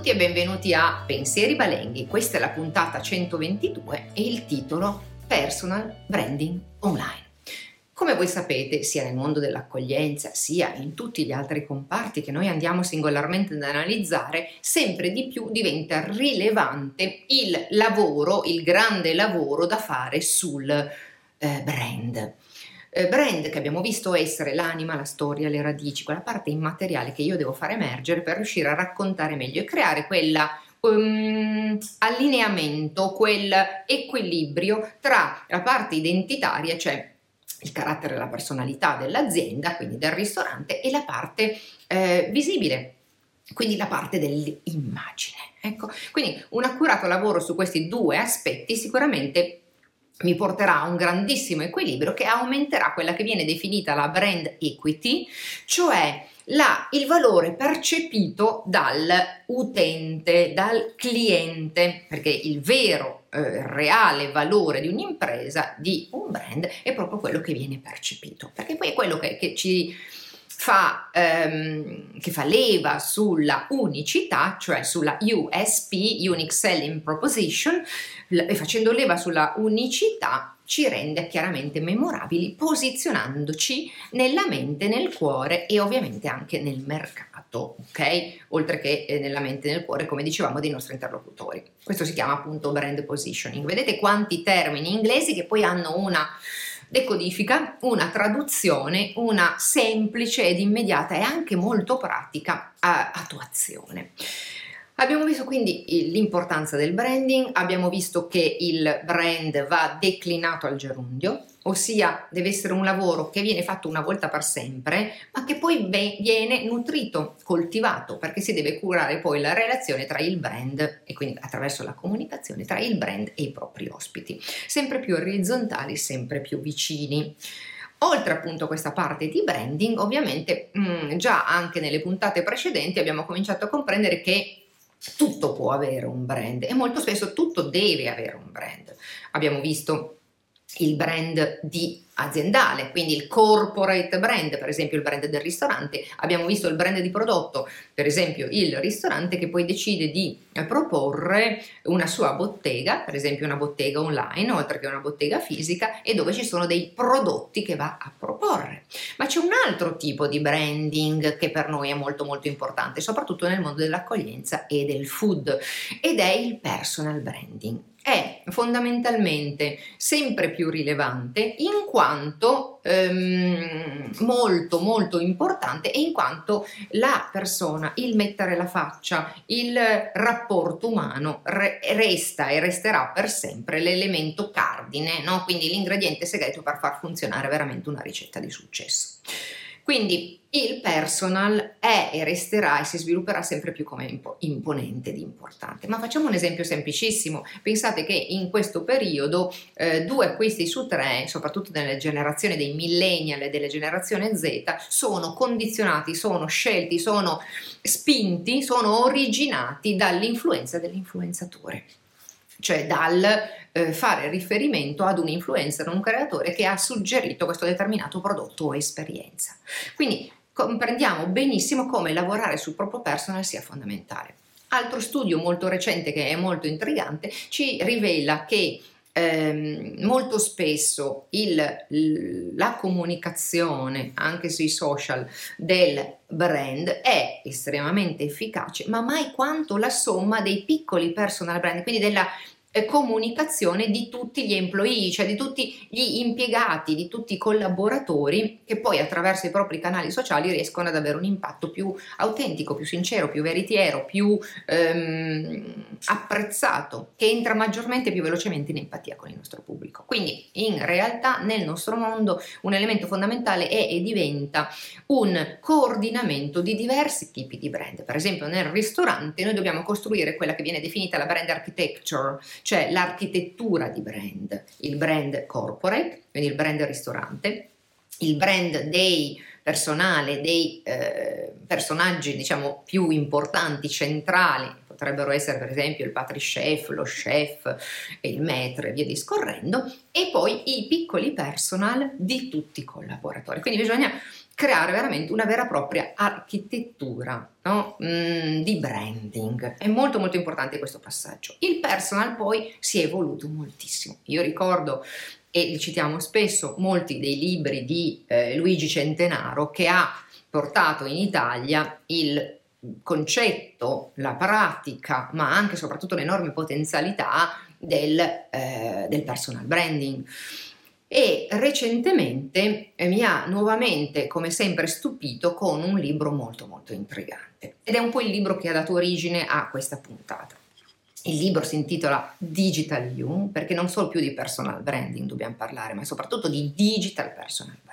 tutti e benvenuti a Pensieri Balenghi. Questa è la puntata 122 e il titolo Personal Branding Online. Come voi sapete, sia nel mondo dell'accoglienza, sia in tutti gli altri comparti che noi andiamo singolarmente ad analizzare, sempre di più diventa rilevante il lavoro, il grande lavoro da fare sul eh, brand eh, brand che abbiamo visto essere l'anima, la storia, le radici, quella parte immateriale che io devo fare emergere per riuscire a raccontare meglio e creare quella um, allineamento, quel equilibrio tra la parte identitaria, cioè il carattere e la personalità dell'azienda, quindi del ristorante, e la parte eh, visibile, quindi la parte dell'immagine. Ecco, quindi un accurato lavoro su questi due aspetti sicuramente mi porterà a un grandissimo equilibrio che aumenterà quella che viene definita la brand equity, cioè la, il valore percepito dall'utente, dal cliente, perché il vero eh, reale valore di un'impresa, di un brand, è proprio quello che viene percepito, perché poi è quello che, che ci fa, ehm, che fa leva sulla unicità, cioè sulla USP, Unique Selling Proposition, e facendo leva sulla unicità ci rende chiaramente memorabili, posizionandoci nella mente, nel cuore e ovviamente anche nel mercato, ok? Oltre che eh, nella mente e nel cuore, come dicevamo, dei nostri interlocutori. Questo si chiama appunto brand positioning. Vedete quanti termini inglesi che poi hanno una decodifica, una traduzione, una semplice ed immediata e anche molto pratica attuazione. Abbiamo visto quindi l'importanza del branding, abbiamo visto che il brand va declinato al gerundio, ossia deve essere un lavoro che viene fatto una volta per sempre, ma che poi viene nutrito, coltivato, perché si deve curare poi la relazione tra il brand e quindi attraverso la comunicazione tra il brand e i propri ospiti, sempre più orizzontali, sempre più vicini. Oltre appunto a questa parte di branding, ovviamente mh, mm, già anche nelle puntate precedenti abbiamo cominciato a comprendere che tutto può avere un brand e molto spesso tutto deve avere un brand. Abbiamo visto il brand di aziendale, quindi il corporate brand, per esempio il brand del ristorante, abbiamo visto il brand di prodotto, per esempio il ristorante che poi decide di proporre una sua bottega, per esempio una bottega online oltre che una bottega fisica e dove ci sono dei prodotti che va a proporre. Ma c'è un altro tipo di branding che per noi è molto molto importante, soprattutto nel mondo dell'accoglienza e del food ed è il personal branding è fondamentalmente sempre più rilevante in quanto ehm, molto molto importante e in quanto la persona, il mettere la faccia, il rapporto umano re- resta e resterà per sempre l'elemento cardine, no? quindi l'ingrediente segreto per far funzionare veramente una ricetta di successo. Quindi il personal è e resterà e si svilupperà sempre più come imponente ed importante. Ma facciamo un esempio semplicissimo. Pensate che in questo periodo eh, due acquisti su tre, soprattutto nelle generazioni dei millennial e delle generazioni Z, sono condizionati, sono scelti, sono spinti, sono originati dall'influenza dell'influenzatore cioè dal eh, fare riferimento ad un influencer, un creatore che ha suggerito questo determinato prodotto o esperienza. Quindi comprendiamo benissimo come lavorare sul proprio personal sia fondamentale. Altro studio molto recente che è molto intrigante ci rivela che ehm, molto spesso il, la comunicazione anche sui social del brand è estremamente efficace, ma mai quanto la somma dei piccoli personal brand, quindi della eh, comunicazione di tutti gli employee, cioè di tutti gli impiegati, di tutti i collaboratori che poi attraverso i propri canali sociali riescono ad avere un impatto più autentico, più sincero, più veritiero, più ehm, apprezzato, che entra maggiormente e più velocemente in empatia con il nostro pubblico. Quindi in realtà nel nostro mondo un elemento fondamentale è e diventa un coordinamento di diversi tipi di brand. Per esempio nel ristorante noi dobbiamo costruire quella che viene definita la brand architecture, cioè l'architettura di brand, il brand corporate, quindi il brand ristorante, il brand dei personale, dei eh, personaggi diciamo più importanti, centrali, potrebbero essere per esempio il patri chef, lo chef, il maître e via discorrendo, e poi i piccoli personal di tutti i collaboratori. Quindi bisogna creare veramente una vera e propria architettura no? mm, di branding. È molto molto importante questo passaggio. Il personal poi si è evoluto moltissimo. Io ricordo e li citiamo spesso molti dei libri di eh, Luigi Centenaro che ha portato in Italia il concetto, la pratica, ma anche e soprattutto l'enorme potenzialità del, eh, del personal branding e recentemente eh, mi ha nuovamente, come sempre, stupito con un libro molto molto intrigante ed è un po' il libro che ha dato origine a questa puntata. Il libro si intitola Digital You perché non solo più di personal branding dobbiamo parlare, ma soprattutto di digital personal branding.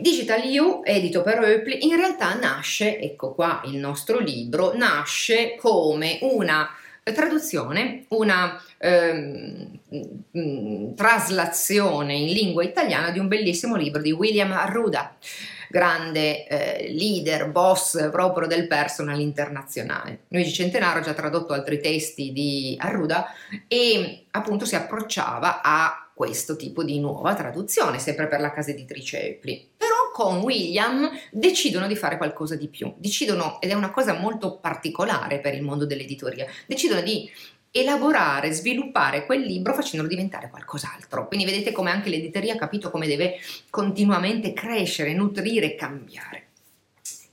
Digital You, edito per Oepli, in realtà nasce, ecco qua il nostro libro, nasce come una traduzione, una ehm, mm, traslazione in lingua italiana di un bellissimo libro di William Arruda, grande eh, leader, boss proprio del personal internazionale. Luigi Centenaro ha già tradotto altri testi di Arruda e appunto si approcciava a questo tipo di nuova traduzione, sempre per la casa editrice Epli. Con William decidono di fare qualcosa di più, decidono, ed è una cosa molto particolare per il mondo dell'editoria, decidono di elaborare, sviluppare quel libro facendolo diventare qualcos'altro. Quindi vedete come anche l'editoria ha capito come deve continuamente crescere, nutrire e cambiare.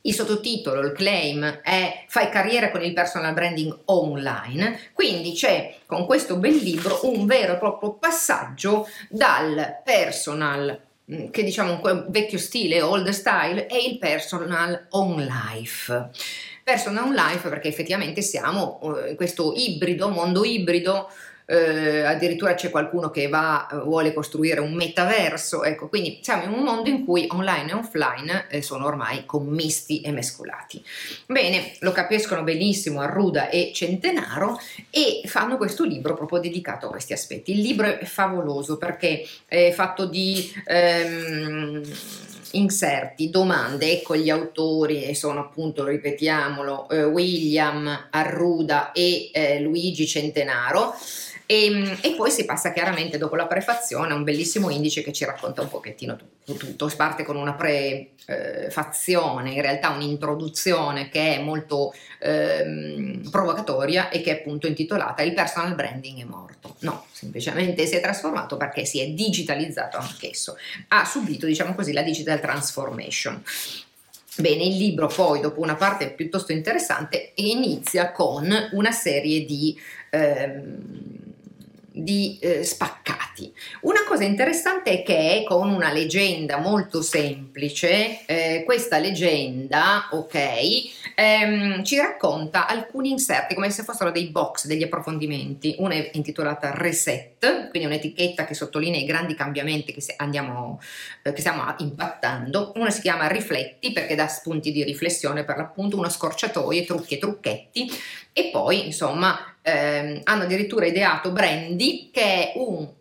Il sottotitolo, il claim è Fai carriera con il personal branding online, quindi c'è con questo bel libro un vero e proprio passaggio dal personal che diciamo un vecchio stile, old style, è il personal on life. Personal on life perché effettivamente siamo eh, in questo ibrido, mondo ibrido, eh, addirittura c'è qualcuno che va, eh, vuole costruire un metaverso, ecco, quindi siamo in un mondo in cui online e offline eh, sono ormai commisti e mescolati. Bene, lo capiscono benissimo Arruda e Centenaro e fanno questo libro proprio dedicato a questi aspetti. Il libro è favoloso perché è fatto di... Ehm, inserti, domande, ecco gli autori e sono appunto, ripetiamolo, eh, William Arruda e eh, Luigi Centenaro. E, ehm, e, poi si passa chiaramente dopo la prefazione a un bellissimo indice che ci racconta un pochettino tutto. Si parte con una prefazione, in realtà un'introduzione che è molto ehm, provocatoria e che è appunto intitolata Il personal branding è morto. No, semplicemente si è trasformato perché si è digitalizzato anch'esso. Ha subito, diciamo così, la digital transformation. Bene, il libro poi, dopo una parte piuttosto interessante, inizia con una serie di... Ehm, di eh, spaccati. Una cosa interessante è che con una leggenda molto semplice, eh, questa leggenda, ok, ehm, ci racconta alcuni inserti come se fossero dei box, degli approfondimenti. Una è intitolata Reset, quindi un'etichetta che sottolinea i grandi cambiamenti che, andiamo, eh, che stiamo impattando. Una si chiama Rifletti perché dà spunti di riflessione per l'appunto, uno scorciatoie, trucchi e trucchetti e poi insomma ehm, hanno addirittura ideato Brandy che è un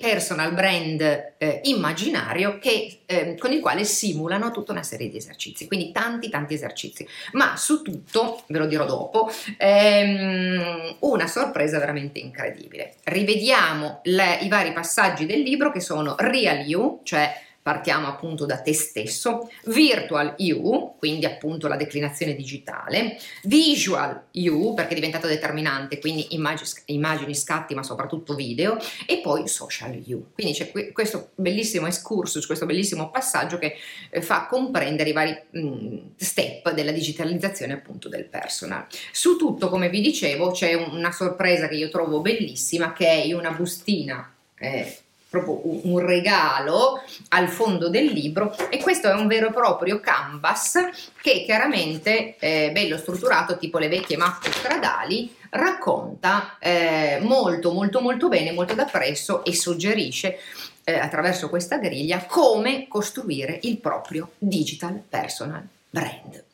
personal brand eh, immaginario che, eh, con il quale simulano tutta una serie di esercizi, quindi tanti tanti esercizi, ma su tutto, ve lo dirò dopo, ehm, una sorpresa veramente incredibile. Rivediamo le, i vari passaggi del libro che sono Real You, cioè partiamo appunto da te stesso, Virtual You, quindi appunto la declinazione digitale, Visual You, perché è diventato determinante, quindi immagini, immagini scatti, ma soprattutto video, e poi Social You. Quindi c'è questo bellissimo excursus, questo bellissimo passaggio che eh, fa comprendere i vari mm, step della digitalizzazione appunto del personal. Su tutto, come vi dicevo, c'è una sorpresa che io trovo bellissima, che è una bustina eh, proprio un regalo al fondo del libro e questo è un vero e proprio canvas che chiaramente eh, bello strutturato tipo le vecchie mappe stradali racconta eh, molto molto molto bene molto da presso e suggerisce eh, attraverso questa griglia come costruire il proprio digital personal brand.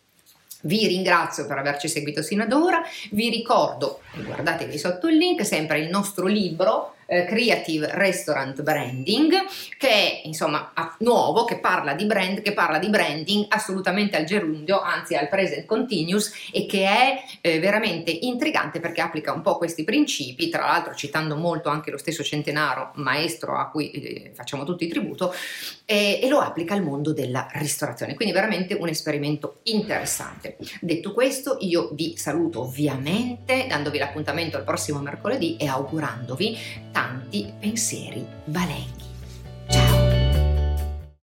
Vi ringrazio per averci seguito sino ad ora, vi ricordo, guardatevi sotto il link, sempre il nostro libro eh, Creative Restaurant Branding, che è insomma nuovo, che parla di brand, che parla di branding assolutamente al gerundio, anzi al present continuous e che è eh, veramente intrigante perché applica un po' questi principi, tra l'altro citando molto anche lo stesso Centenaro, maestro a cui eh, facciamo tutti tributo, e lo applica al mondo della ristorazione. Quindi veramente un esperimento interessante. Detto questo, io vi saluto ovviamente dandovi l'appuntamento al prossimo mercoledì e augurandovi tanti pensieri valenti.